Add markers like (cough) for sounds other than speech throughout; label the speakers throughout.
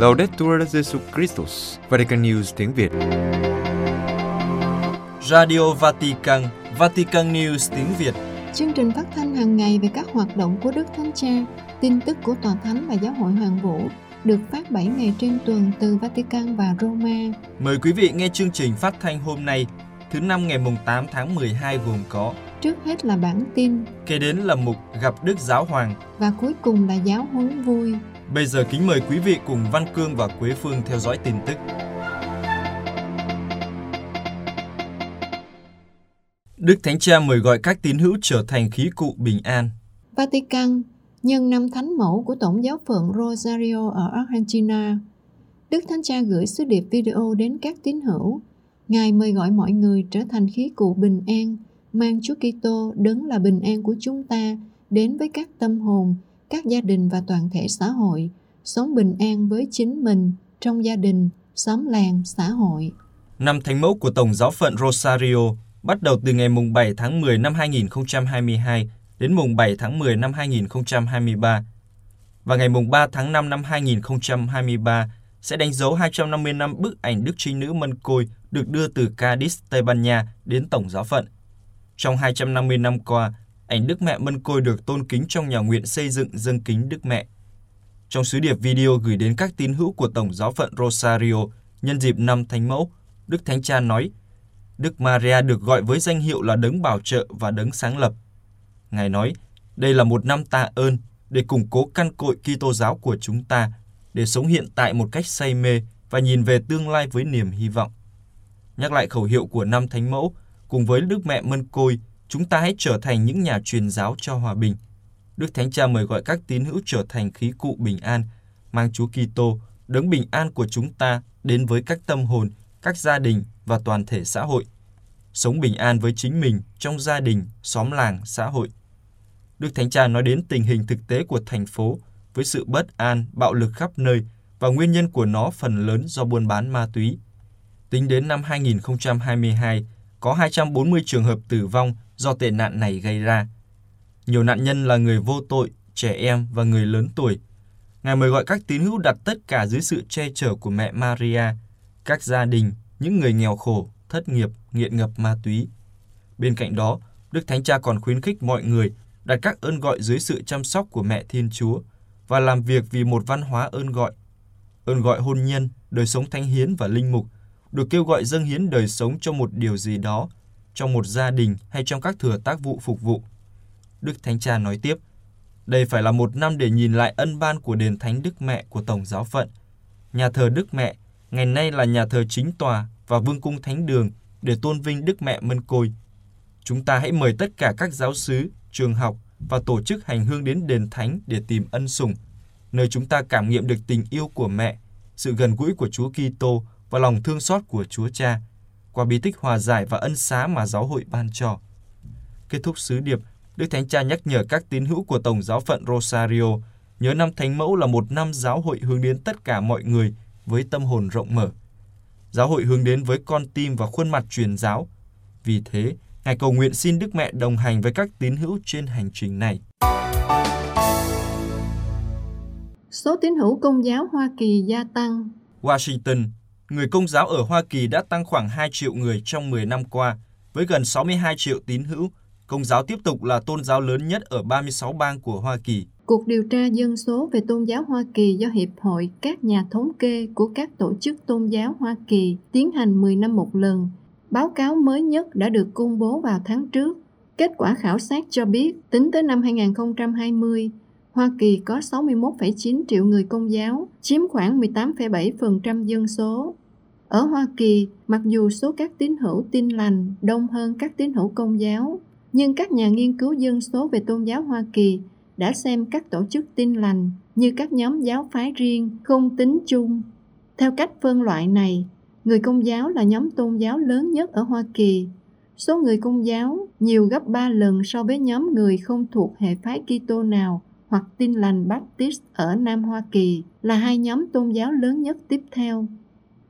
Speaker 1: Laudetur Jesus Christus, Vatican News tiếng Việt.
Speaker 2: Radio Vatican, Vatican News tiếng Việt.
Speaker 3: Chương trình phát thanh hàng ngày về các hoạt động của Đức Thánh Cha, tin tức của Tòa Thánh và Giáo hội Hoàng Vũ được phát 7 ngày trên tuần từ Vatican và Roma.
Speaker 2: Mời quý vị nghe chương trình phát thanh hôm nay, thứ năm ngày mùng 8 tháng 12 gồm có
Speaker 3: Trước hết là bản tin
Speaker 2: Kế đến là mục Gặp Đức Giáo Hoàng.
Speaker 3: và cuối cùng là giáo huấn vui.
Speaker 2: Bây giờ kính mời quý vị cùng Văn Cương và Quế Phương theo dõi tin tức. Đức Thánh Cha mời gọi các tín hữu trở thành khí cụ bình an.
Speaker 3: Vatican nhân năm thánh mẫu của Tổng giáo phận Rosario ở Argentina. Đức Thánh Cha gửi sứ điệp video đến các tín hữu. Ngài mời gọi mọi người trở thành khí cụ bình an, mang Chúa Kitô đấng là bình an của chúng ta đến với các tâm hồn, các gia đình và toàn thể xã hội, sống bình an với chính mình, trong gia đình, xóm làng, xã hội.
Speaker 2: Năm Thánh mẫu của Tổng giáo phận Rosario bắt đầu từ ngày mùng 7 tháng 10 năm 2022 đến mùng 7 tháng 10 năm 2023. Và ngày mùng 3 tháng 5 năm 2023 sẽ đánh dấu 250 năm bức ảnh Đức Trinh Nữ Mân Côi được đưa từ Cadiz, Tây Ban Nha đến Tổng giáo phận. Trong 250 năm qua, ảnh Đức Mẹ Mân Côi được tôn kính trong nhà nguyện xây dựng dân kính Đức Mẹ. Trong sứ điệp video gửi đến các tín hữu của Tổng giáo phận Rosario nhân dịp năm Thánh Mẫu, Đức Thánh Cha nói, Đức Maria được gọi với danh hiệu là đấng bảo trợ và đấng sáng lập. Ngài nói, đây là một năm tạ ơn để củng cố căn cội Kitô giáo của chúng ta, để sống hiện tại một cách say mê và nhìn về tương lai với niềm hy vọng. Nhắc lại khẩu hiệu của năm Thánh Mẫu, cùng với Đức Mẹ Mân Côi, chúng ta hãy trở thành những nhà truyền giáo cho hòa bình. Đức Thánh Cha mời gọi các tín hữu trở thành khí cụ bình an, mang Chúa Kitô, đấng bình an của chúng ta đến với các tâm hồn, các gia đình và toàn thể xã hội. Sống bình an với chính mình trong gia đình, xóm làng, xã hội. Đức Thánh Cha nói đến tình hình thực tế của thành phố với sự bất an, bạo lực khắp nơi và nguyên nhân của nó phần lớn do buôn bán ma túy. Tính đến năm 2022, có 240 trường hợp tử vong do tệ nạn này gây ra. Nhiều nạn nhân là người vô tội, trẻ em và người lớn tuổi. Ngài mời gọi các tín hữu đặt tất cả dưới sự che chở của mẹ Maria, các gia đình, những người nghèo khổ, thất nghiệp, nghiện ngập ma túy. Bên cạnh đó, Đức Thánh Cha còn khuyến khích mọi người đặt các ơn gọi dưới sự chăm sóc của mẹ Thiên Chúa và làm việc vì một văn hóa ơn gọi. Ơn gọi hôn nhân, đời sống thánh hiến và linh mục được kêu gọi dâng hiến đời sống cho một điều gì đó, trong một gia đình hay trong các thừa tác vụ phục vụ. Đức Thánh Cha nói tiếp, đây phải là một năm để nhìn lại ân ban của đền thánh Đức Mẹ của Tổng giáo phận. Nhà thờ Đức Mẹ ngày nay là nhà thờ chính tòa và vương cung thánh đường để tôn vinh Đức Mẹ Mân Côi. Chúng ta hãy mời tất cả các giáo sứ, trường học và tổ chức hành hương đến đền thánh để tìm ân sủng, nơi chúng ta cảm nghiệm được tình yêu của mẹ, sự gần gũi của Chúa Kitô và lòng thương xót của Chúa Cha qua bí tích hòa giải và ân xá mà giáo hội ban cho. Kết thúc sứ điệp, Đức Thánh Cha nhắc nhở các tín hữu của Tổng giáo phận Rosario nhớ năm Thánh Mẫu là một năm giáo hội hướng đến tất cả mọi người với tâm hồn rộng mở. Giáo hội hướng đến với con tim và khuôn mặt truyền giáo. Vì thế, Ngài cầu nguyện xin Đức Mẹ đồng hành với các tín hữu trên hành trình này.
Speaker 3: Số tín hữu công giáo Hoa Kỳ gia tăng.
Speaker 2: Washington, người công giáo ở Hoa Kỳ đã tăng khoảng 2 triệu người trong 10 năm qua, với gần 62 triệu tín hữu. Công giáo tiếp tục là tôn giáo lớn nhất ở 36 bang của Hoa Kỳ.
Speaker 3: Cuộc điều tra dân số về tôn giáo Hoa Kỳ do Hiệp hội các nhà thống kê của các tổ chức tôn giáo Hoa Kỳ tiến hành 10 năm một lần. Báo cáo mới nhất đã được công bố vào tháng trước. Kết quả khảo sát cho biết, tính tới năm 2020, Hoa Kỳ có 61,9 triệu người công giáo, chiếm khoảng 18,7% dân số. Ở Hoa Kỳ, mặc dù số các tín hữu tin lành đông hơn các tín hữu công giáo, nhưng các nhà nghiên cứu dân số về tôn giáo Hoa Kỳ đã xem các tổ chức tin lành như các nhóm giáo phái riêng không tính chung. Theo cách phân loại này, người công giáo là nhóm tôn giáo lớn nhất ở Hoa Kỳ. Số người công giáo nhiều gấp 3 lần so với nhóm người không thuộc hệ phái Kitô nào hoặc tin lành Baptist ở Nam Hoa Kỳ là hai nhóm tôn giáo lớn nhất tiếp theo.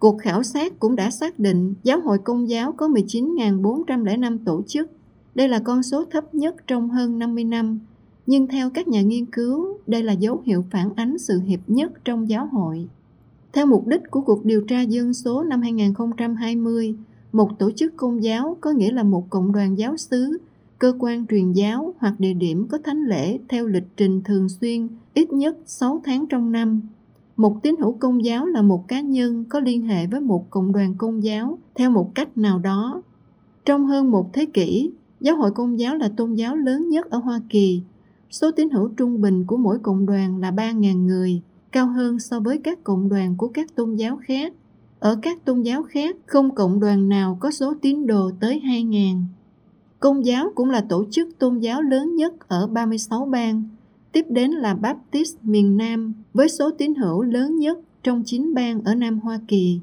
Speaker 3: Cuộc khảo sát cũng đã xác định giáo hội công giáo có 19.405 tổ chức. Đây là con số thấp nhất trong hơn 50 năm, nhưng theo các nhà nghiên cứu, đây là dấu hiệu phản ánh sự hiệp nhất trong giáo hội. Theo mục đích của cuộc điều tra dân số năm 2020, một tổ chức công giáo có nghĩa là một cộng đoàn giáo xứ, cơ quan truyền giáo hoặc địa điểm có thánh lễ theo lịch trình thường xuyên ít nhất 6 tháng trong năm. Một tín hữu công giáo là một cá nhân có liên hệ với một cộng đoàn công giáo theo một cách nào đó. Trong hơn một thế kỷ, giáo hội công giáo là tôn giáo lớn nhất ở Hoa Kỳ. Số tín hữu trung bình của mỗi cộng đoàn là 3.000 người, cao hơn so với các cộng đoàn của các tôn giáo khác. Ở các tôn giáo khác, không cộng đoàn nào có số tín đồ tới 2.000. Công giáo cũng là tổ chức tôn giáo lớn nhất ở 36 bang. Tiếp đến là Baptist miền Nam với số tín hữu lớn nhất trong 9 bang ở Nam Hoa Kỳ.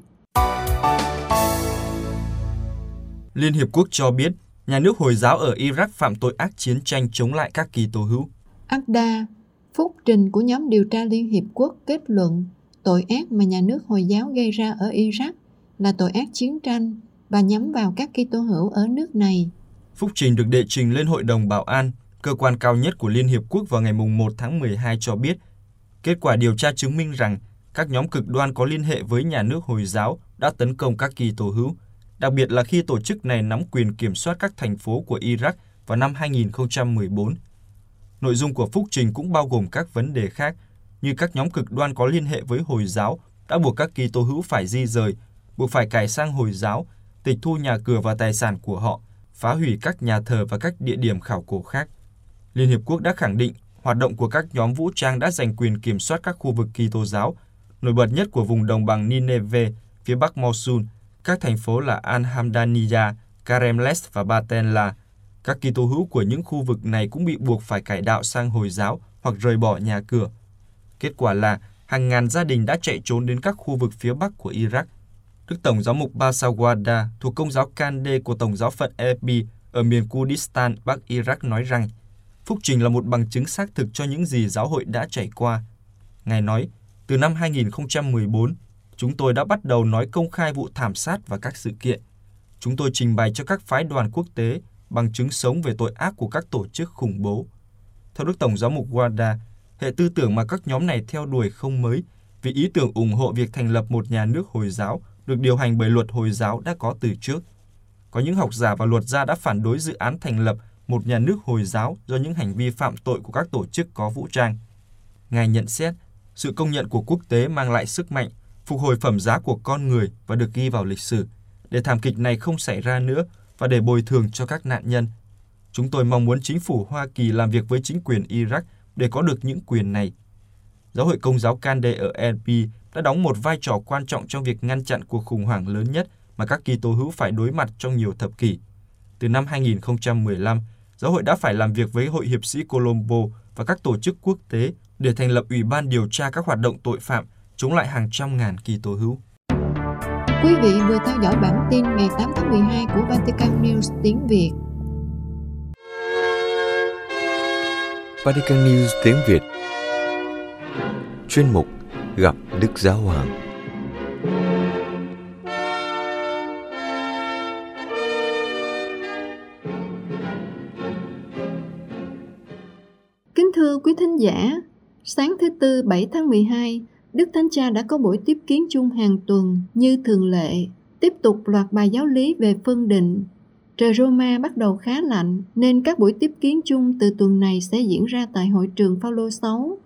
Speaker 2: Liên Hiệp Quốc cho biết nhà nước Hồi giáo ở Iraq phạm tội ác chiến tranh chống lại các kỳ tố hữu.
Speaker 3: Akda, phúc trình của nhóm điều tra Liên Hiệp Quốc kết luận tội ác mà nhà nước Hồi giáo gây ra ở Iraq là tội ác chiến tranh và nhắm vào các Kitô hữu ở nước này.
Speaker 2: Phúc trình được đệ trình lên Hội đồng Bảo an, cơ quan cao nhất của Liên Hiệp Quốc vào ngày 1 tháng 12 cho biết, kết quả điều tra chứng minh rằng các nhóm cực đoan có liên hệ với nhà nước Hồi giáo đã tấn công các kỳ tổ hữu, đặc biệt là khi tổ chức này nắm quyền kiểm soát các thành phố của Iraq vào năm 2014. Nội dung của phúc trình cũng bao gồm các vấn đề khác như các nhóm cực đoan có liên hệ với Hồi giáo đã buộc các kỳ tô hữu phải di rời, buộc phải cải sang Hồi giáo, tịch thu nhà cửa và tài sản của họ, phá hủy các nhà thờ và các địa điểm khảo cổ khác. Liên Hiệp Quốc đã khẳng định hoạt động của các nhóm vũ trang đã giành quyền kiểm soát các khu vực Kitô giáo, nổi bật nhất của vùng đồng bằng Nineveh, phía bắc Mosul, các thành phố là Al-Hamdaniya, Karemles và Batenla. Các Kitô hữu của những khu vực này cũng bị buộc phải cải đạo sang Hồi giáo hoặc rời bỏ nhà cửa. Kết quả là hàng ngàn gia đình đã chạy trốn đến các khu vực phía bắc của Iraq. Đức Tổng giáo mục Basawada thuộc công giáo Kande của Tổng giáo phận Erbil ở miền Kurdistan, Bắc Iraq nói rằng Phúc trình là một bằng chứng xác thực cho những gì giáo hội đã trải qua. Ngài nói, từ năm 2014, chúng tôi đã bắt đầu nói công khai vụ thảm sát và các sự kiện. Chúng tôi trình bày cho các phái đoàn quốc tế bằng chứng sống về tội ác của các tổ chức khủng bố. Theo Đức Tổng giáo mục Wada, hệ tư tưởng mà các nhóm này theo đuổi không mới, vì ý tưởng ủng hộ việc thành lập một nhà nước Hồi giáo được điều hành bởi luật Hồi giáo đã có từ trước. Có những học giả và luật gia đã phản đối dự án thành lập một nhà nước Hồi giáo do những hành vi phạm tội của các tổ chức có vũ trang. Ngài nhận xét, sự công nhận của quốc tế mang lại sức mạnh, phục hồi phẩm giá của con người và được ghi vào lịch sử, để thảm kịch này không xảy ra nữa và để bồi thường cho các nạn nhân. Chúng tôi mong muốn chính phủ Hoa Kỳ làm việc với chính quyền Iraq để có được những quyền này. Giáo hội Công giáo Kande ở LP đã đóng một vai trò quan trọng trong việc ngăn chặn cuộc khủng hoảng lớn nhất mà các Kitô hữu phải đối mặt trong nhiều thập kỷ. Từ năm 2015, giáo hội đã phải làm việc với Hội hiệp sĩ Colombo và các tổ chức quốc tế để thành lập Ủy ban điều tra các hoạt động tội phạm chống lại hàng trăm ngàn Kitô hữu.
Speaker 3: Quý vị vừa theo dõi bản tin ngày 8 tháng 12 của Vatican News tiếng Việt.
Speaker 1: Vatican News tiếng Việt Chuyên mục Gặp Đức Giáo Hoàng
Speaker 3: thính giả, sáng thứ Tư 7 tháng 12, Đức Thánh Cha đã có buổi tiếp kiến chung hàng tuần như thường lệ, tiếp tục loạt bài giáo lý về phân định. Trời Roma bắt đầu khá lạnh nên các buổi tiếp kiến chung từ tuần này sẽ diễn ra tại hội trường Phaolô 6.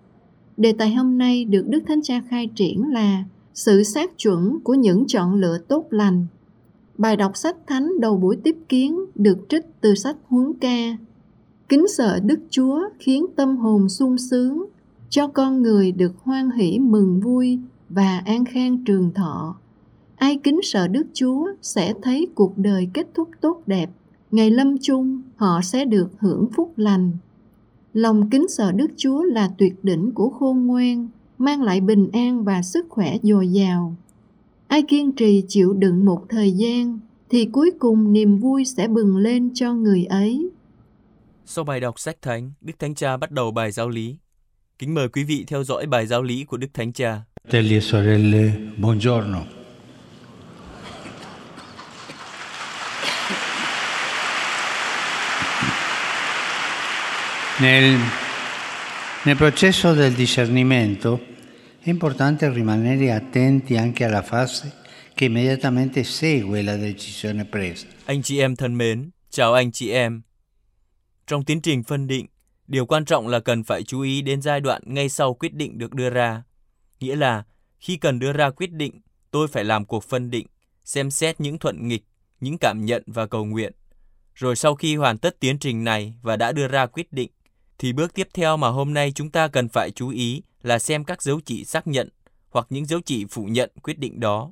Speaker 3: Đề tài hôm nay được Đức Thánh Cha khai triển là sự xác chuẩn của những chọn lựa tốt lành. Bài đọc sách thánh đầu buổi tiếp kiến được trích từ sách Huấn Ca. Kính sợ Đức Chúa khiến tâm hồn sung sướng, cho con người được hoan hỷ mừng vui và an khang trường thọ. Ai kính sợ Đức Chúa sẽ thấy cuộc đời kết thúc tốt đẹp. Ngày lâm chung, họ sẽ được hưởng phúc lành. Lòng kính sợ Đức Chúa là tuyệt đỉnh của khôn ngoan, mang lại bình an và sức khỏe dồi dào. Ai kiên trì chịu đựng một thời gian, thì cuối cùng niềm vui sẽ bừng lên cho người ấy.
Speaker 4: Sau bài đọc sách thánh, Đức Thánh Cha bắt đầu bài giáo lý. Kính mời quý vị theo dõi bài giáo lý của Đức Thánh Cha.
Speaker 5: Fratelli e sorelle, buongiorno. Nel, nel processo del discernimento, È importante rimanere attenti anche alla fase che immediatamente segue la decisione presa.
Speaker 4: Anh chị em thân mến, chào anh chị em. Trong tiến trình phân định, điều quan trọng là cần phải chú ý đến giai đoạn ngay sau quyết định được đưa ra. Nghĩa là khi cần đưa ra quyết định, tôi phải làm cuộc phân định, xem xét những thuận nghịch, những cảm nhận và cầu nguyện. Rồi sau khi hoàn tất tiến trình này và đã đưa ra quyết định, thì bước tiếp theo mà hôm nay chúng ta cần phải chú ý là xem các dấu chỉ xác nhận hoặc những dấu chỉ phủ nhận quyết định đó.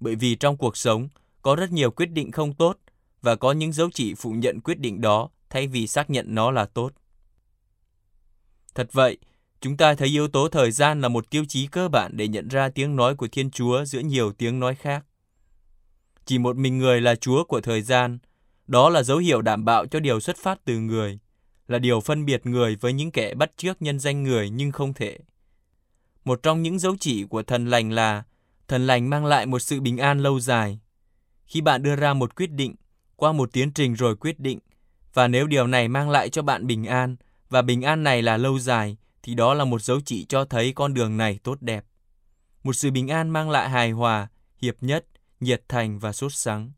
Speaker 4: Bởi vì trong cuộc sống có rất nhiều quyết định không tốt và có những dấu chỉ phủ nhận quyết định đó thay vì xác nhận nó là tốt. Thật vậy, chúng ta thấy yếu tố thời gian là một tiêu chí cơ bản để nhận ra tiếng nói của Thiên Chúa giữa nhiều tiếng nói khác. Chỉ một mình người là Chúa của thời gian, đó là dấu hiệu đảm bảo cho điều xuất phát từ người, là điều phân biệt người với những kẻ bắt chước nhân danh người nhưng không thể. Một trong những dấu chỉ của thần lành là thần lành mang lại một sự bình an lâu dài. Khi bạn đưa ra một quyết định, qua một tiến trình rồi quyết định, và nếu điều này mang lại cho bạn bình an, và bình an này là lâu dài, thì đó là một dấu chỉ cho thấy con đường này tốt đẹp. Một sự bình an mang lại hài hòa, hiệp nhất, nhiệt thành và sốt sắng.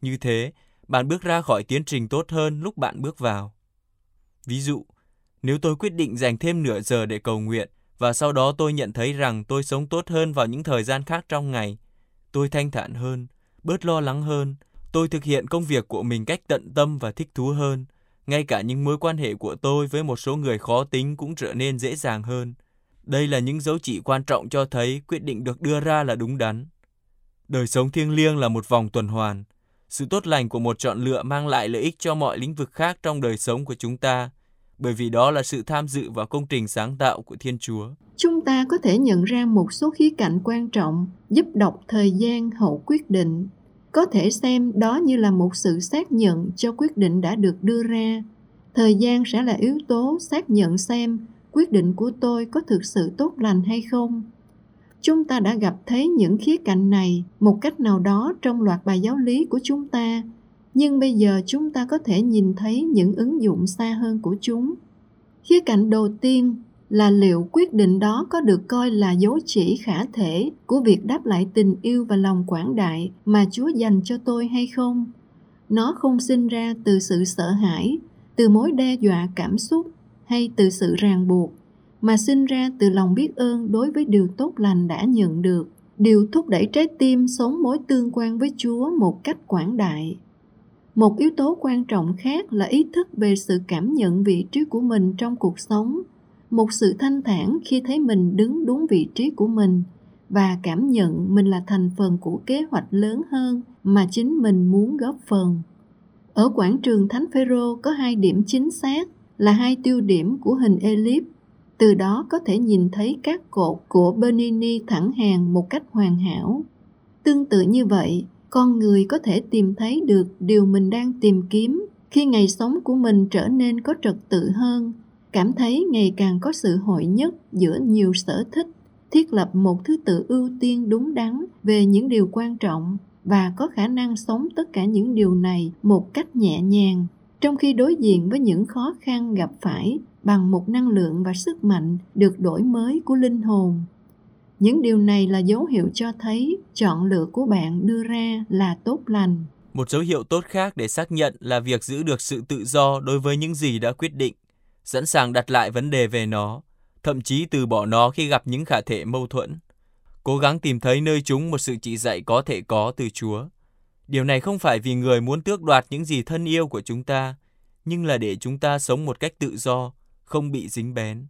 Speaker 4: Như thế, bạn bước ra khỏi tiến trình tốt hơn lúc bạn bước vào. Ví dụ, nếu tôi quyết định dành thêm nửa giờ để cầu nguyện và sau đó tôi nhận thấy rằng tôi sống tốt hơn vào những thời gian khác trong ngày, tôi thanh thản hơn, bớt lo lắng hơn, tôi thực hiện công việc của mình cách tận tâm và thích thú hơn, ngay cả những mối quan hệ của tôi với một số người khó tính cũng trở nên dễ dàng hơn. Đây là những dấu chỉ quan trọng cho thấy quyết định được đưa ra là đúng đắn. Đời sống thiêng liêng là một vòng tuần hoàn. Sự tốt lành của một chọn lựa mang lại lợi ích cho mọi lĩnh vực khác trong đời sống của chúng ta, bởi vì đó là sự tham dự vào công trình sáng tạo của Thiên Chúa.
Speaker 3: Chúng ta có thể nhận ra một số khía cạnh quan trọng giúp đọc thời gian hậu quyết định. Có thể xem đó như là một sự xác nhận cho quyết định đã được đưa ra. Thời gian sẽ là yếu tố xác nhận xem quyết định của tôi có thực sự tốt lành hay không chúng ta đã gặp thấy những khía cạnh này một cách nào đó trong loạt bài giáo lý của chúng ta, nhưng bây giờ chúng ta có thể nhìn thấy những ứng dụng xa hơn của chúng khía cạnh đầu tiên là liệu quyết định đó có được coi là dấu chỉ khả thể của việc đáp lại tình yêu và lòng quảng đại mà chúa dành cho tôi hay không? Nó không sinh ra từ sự sợ hãi, từ mối đe dọa cảm xúc hay từ sự ràng buộc, mà sinh ra từ lòng biết ơn đối với điều tốt lành đã nhận được, điều thúc đẩy trái tim sống mối tương quan với chúa một cách quảng đại. Một yếu tố quan trọng khác là ý thức về sự cảm nhận vị trí của mình trong cuộc sống một sự thanh thản khi thấy mình đứng đúng vị trí của mình và cảm nhận mình là thành phần của kế hoạch lớn hơn mà chính mình muốn góp phần. Ở quảng trường thánh phêrô có hai điểm chính xác là hai tiêu điểm của hình elip. Từ đó có thể nhìn thấy các cột của Bernini thẳng hàng một cách hoàn hảo. Tương tự như vậy, con người có thể tìm thấy được điều mình đang tìm kiếm khi ngày sống của mình trở nên có trật tự hơn, cảm thấy ngày càng có sự hội nhất giữa nhiều sở thích, thiết lập một thứ tự ưu tiên đúng đắn về những điều quan trọng và có khả năng sống tất cả những điều này một cách nhẹ nhàng trong khi đối diện với những khó khăn gặp phải bằng một năng lượng và sức mạnh được đổi mới của linh hồn. Những điều này là dấu hiệu cho thấy chọn lựa của bạn đưa ra là tốt lành.
Speaker 4: Một dấu hiệu tốt khác để xác nhận là việc giữ được sự tự do đối với những gì đã quyết định sẵn sàng đặt lại vấn đề về nó thậm chí từ bỏ nó khi gặp những khả thể mâu thuẫn cố gắng tìm thấy nơi chúng một sự chỉ dạy có thể có từ chúa điều này không phải vì người muốn tước đoạt những gì thân yêu của chúng ta nhưng là để chúng ta sống một cách tự do không bị dính bén.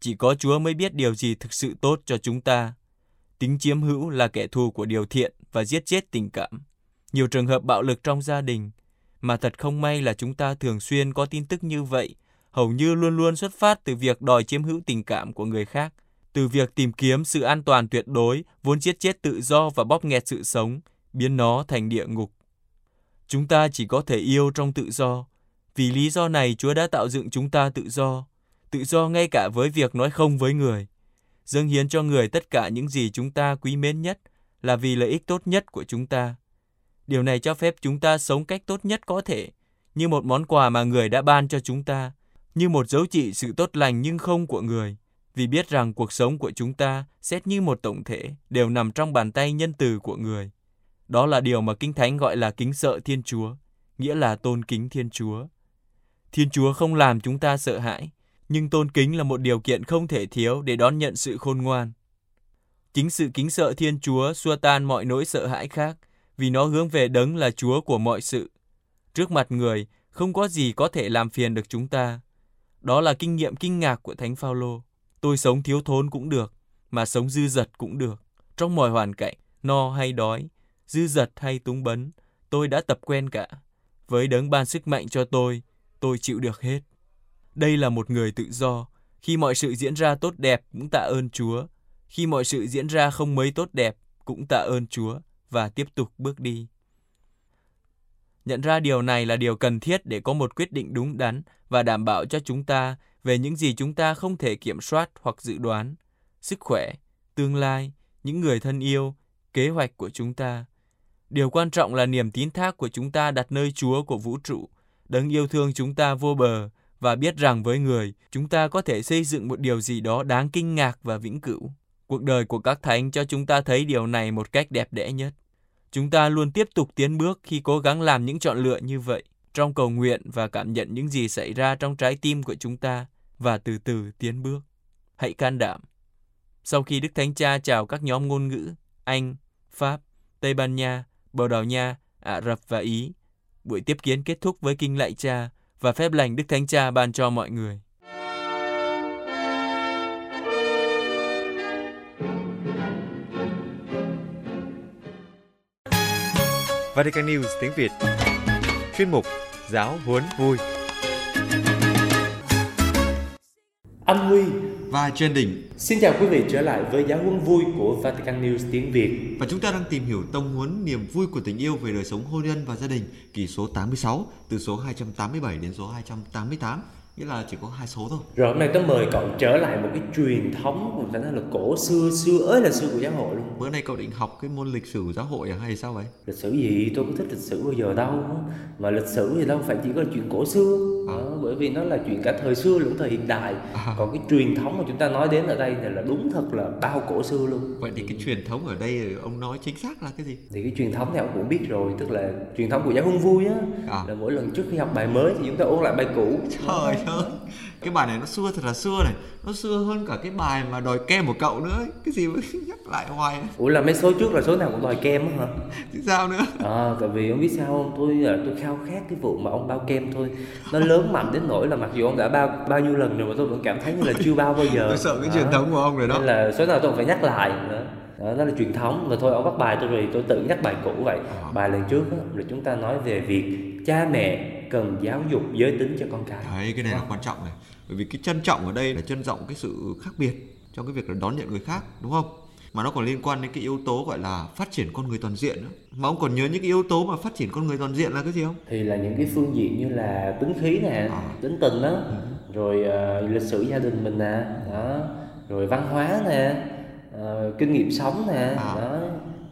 Speaker 4: Chỉ có Chúa mới biết điều gì thực sự tốt cho chúng ta. Tính chiếm hữu là kẻ thù của điều thiện và giết chết tình cảm. Nhiều trường hợp bạo lực trong gia đình, mà thật không may là chúng ta thường xuyên có tin tức như vậy, hầu như luôn luôn xuất phát từ việc đòi chiếm hữu tình cảm của người khác, từ việc tìm kiếm sự an toàn tuyệt đối, vốn giết chết tự do và bóp nghẹt sự sống, biến nó thành địa ngục. Chúng ta chỉ có thể yêu trong tự do, vì lý do này Chúa đã tạo dựng chúng ta tự do, tự do ngay cả với việc nói không với người. Dâng hiến cho người tất cả những gì chúng ta quý mến nhất là vì lợi ích tốt nhất của chúng ta. Điều này cho phép chúng ta sống cách tốt nhất có thể, như một món quà mà người đã ban cho chúng ta, như một dấu chỉ sự tốt lành nhưng không của người, vì biết rằng cuộc sống của chúng ta xét như một tổng thể đều nằm trong bàn tay nhân từ của người. Đó là điều mà Kinh Thánh gọi là kính sợ Thiên Chúa, nghĩa là tôn kính Thiên Chúa. Thiên Chúa không làm chúng ta sợ hãi, nhưng tôn kính là một điều kiện không thể thiếu để đón nhận sự khôn ngoan. Chính sự kính sợ Thiên Chúa xua tan mọi nỗi sợ hãi khác, vì nó hướng về đấng là Chúa của mọi sự. Trước mặt người, không có gì có thể làm phiền được chúng ta. Đó là kinh nghiệm kinh ngạc của Thánh Phaolô. Tôi sống thiếu thốn cũng được, mà sống dư dật cũng được. Trong mọi hoàn cảnh, no hay đói, dư dật hay túng bấn, tôi đã tập quen cả. Với đấng ban sức mạnh cho tôi, tôi chịu được hết. Đây là một người tự do. Khi mọi sự diễn ra tốt đẹp cũng tạ ơn Chúa. Khi mọi sự diễn ra không mấy tốt đẹp cũng tạ ơn Chúa và tiếp tục bước đi. Nhận ra điều này là điều cần thiết để có một quyết định đúng đắn và đảm bảo cho chúng ta về những gì chúng ta không thể kiểm soát hoặc dự đoán. Sức khỏe, tương lai, những người thân yêu, kế hoạch của chúng ta. Điều quan trọng là niềm tín thác của chúng ta đặt nơi Chúa của vũ trụ, đấng yêu thương chúng ta vô bờ và biết rằng với người, chúng ta có thể xây dựng một điều gì đó đáng kinh ngạc và vĩnh cửu. Cuộc đời của các thánh cho chúng ta thấy điều này một cách đẹp đẽ nhất. Chúng ta luôn tiếp tục tiến bước khi cố gắng làm những chọn lựa như vậy, trong cầu nguyện và cảm nhận những gì xảy ra trong trái tim của chúng ta và từ từ tiến bước. Hãy can đảm. Sau khi Đức Thánh Cha chào các nhóm ngôn ngữ Anh, Pháp, Tây Ban Nha, Bồ Đào Nha, Ả Rập và Ý, buổi tiếp kiến kết thúc với kinh lạy cha và phép lành Đức Thánh Cha ban cho mọi người.
Speaker 6: Vatican News tiếng Việt Chuyên mục Giáo huấn vui.
Speaker 7: Anh Huy.
Speaker 1: Và trên đỉnh
Speaker 7: Xin chào quý vị trở lại với giáo huấn vui của Vatican News tiếng Việt.
Speaker 1: Và chúng ta đang tìm hiểu tông huấn niềm vui của tình yêu về đời sống hôn nhân và gia đình kỳ số 86 từ số 287 đến số 288 nghĩa là chỉ có hai số thôi.
Speaker 7: Rồi hôm nay tớ mời cậu trở lại một cái truyền thống mình phải nói là cổ xưa xưa ơi là xưa của giáo hội luôn.
Speaker 1: Bữa nay cậu định học cái môn lịch sử giáo hội à hay sao vậy?
Speaker 7: Lịch sử gì tôi có thích lịch sử bao giờ đâu mà lịch sử thì đâu phải chỉ có chuyện cổ xưa à. đó, bởi vì nó là chuyện cả thời xưa lẫn thời hiện đại à. còn cái truyền thống mà chúng ta nói đến ở đây thì là đúng thật là bao cổ xưa luôn
Speaker 1: vậy thì cái truyền thống ở đây ông nói chính xác là cái gì
Speaker 7: thì cái truyền thống thì ông cũng biết rồi tức là truyền thống của giáo huấn vui á à. là mỗi lần trước khi học bài mới thì chúng ta ôn lại bài cũ
Speaker 1: trời ơi cái bài này nó xưa thật là xưa này. Nó xưa hơn cả cái bài mà đòi kem của cậu nữa cái gì mới (laughs) nhắc lại hoài.
Speaker 7: Ủa là mấy số trước là số nào cũng đòi kem hả?
Speaker 1: Thì sao nữa?
Speaker 7: À tại vì ông biết sao không. Tôi là tôi khao khát cái vụ mà ông bao kem thôi. Nó lớn mạnh đến nỗi là mặc dù ông đã bao bao nhiêu lần rồi mà tôi vẫn cảm thấy như là chưa bao bao giờ.
Speaker 1: Tôi sợ cái à. truyền thống của ông rồi đó.
Speaker 7: Nên là số nào tôi phải nhắc lại. Nữa đó, đó là truyền thống. Và thôi ông bắt bài tôi rồi tôi tự nhắc bài cũ vậy. À. bài lần trước đó, là chúng ta nói về việc cha mẹ cần giáo dục giới tính cho con cái.
Speaker 1: Đấy cái này là quan trọng này. Bởi vì cái trân trọng ở đây là trân trọng cái sự khác biệt trong cái việc là đón nhận người khác đúng không? Mà nó còn liên quan đến cái yếu tố gọi là phát triển con người toàn diện nữa. mà ông còn nhớ những cái yếu tố mà phát triển con người toàn diện là cái gì không?
Speaker 7: Thì là những cái phương diện như là tính khí nè à. tính tình đó. Ừ. rồi uh, lịch sử gia đình mình nè đó. Rồi văn hóa nè uh, kinh nghiệm sống nè à. đó.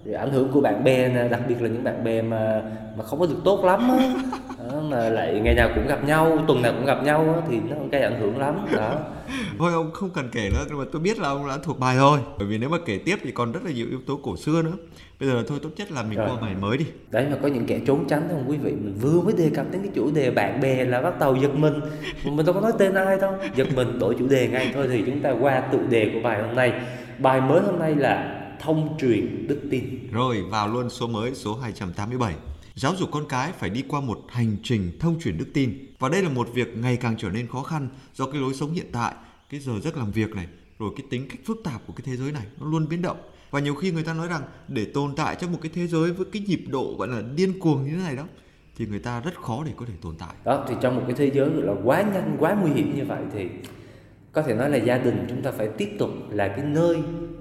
Speaker 7: Rồi ảnh hưởng của bạn bè nè đặc biệt là những bạn bè mà mà không có được tốt lắm á (laughs) mà lại ngày nào cũng gặp nhau tuần nào cũng gặp nhau thì nó gây ảnh hưởng lắm đó. (laughs)
Speaker 1: Thôi ông không cần kể nữa nhưng mà tôi biết là ông đã thuộc bài thôi bởi vì nếu mà kể tiếp thì còn rất là nhiều yếu tố cổ xưa nữa. Bây giờ thôi tốt nhất là mình qua bài mới đi.
Speaker 7: Đấy mà có những kẻ trốn tránh không quý vị mình vừa mới đề cập đến cái chủ đề bạn bè là bắt đầu giật mình. Mình đâu có nói tên ai đâu. Giật mình đổi chủ đề ngay thôi thì chúng ta qua tự đề của bài hôm nay. Bài mới hôm nay là thông truyền đức tin.
Speaker 1: Rồi vào luôn số mới số 287 giáo dục con cái phải đi qua một hành trình thông truyền đức tin. Và đây là một việc ngày càng trở nên khó khăn do cái lối sống hiện tại, cái giờ giấc làm việc này, rồi cái tính cách phức tạp của cái thế giới này nó luôn biến động. Và nhiều khi người ta nói rằng để tồn tại trong một cái thế giới với cái nhịp độ gọi là điên cuồng như thế này đó, thì người ta rất khó để có thể tồn tại.
Speaker 7: Đó, thì trong một cái thế giới là quá nhanh, quá nguy hiểm như vậy thì có thể nói là gia đình chúng ta phải tiếp tục là cái nơi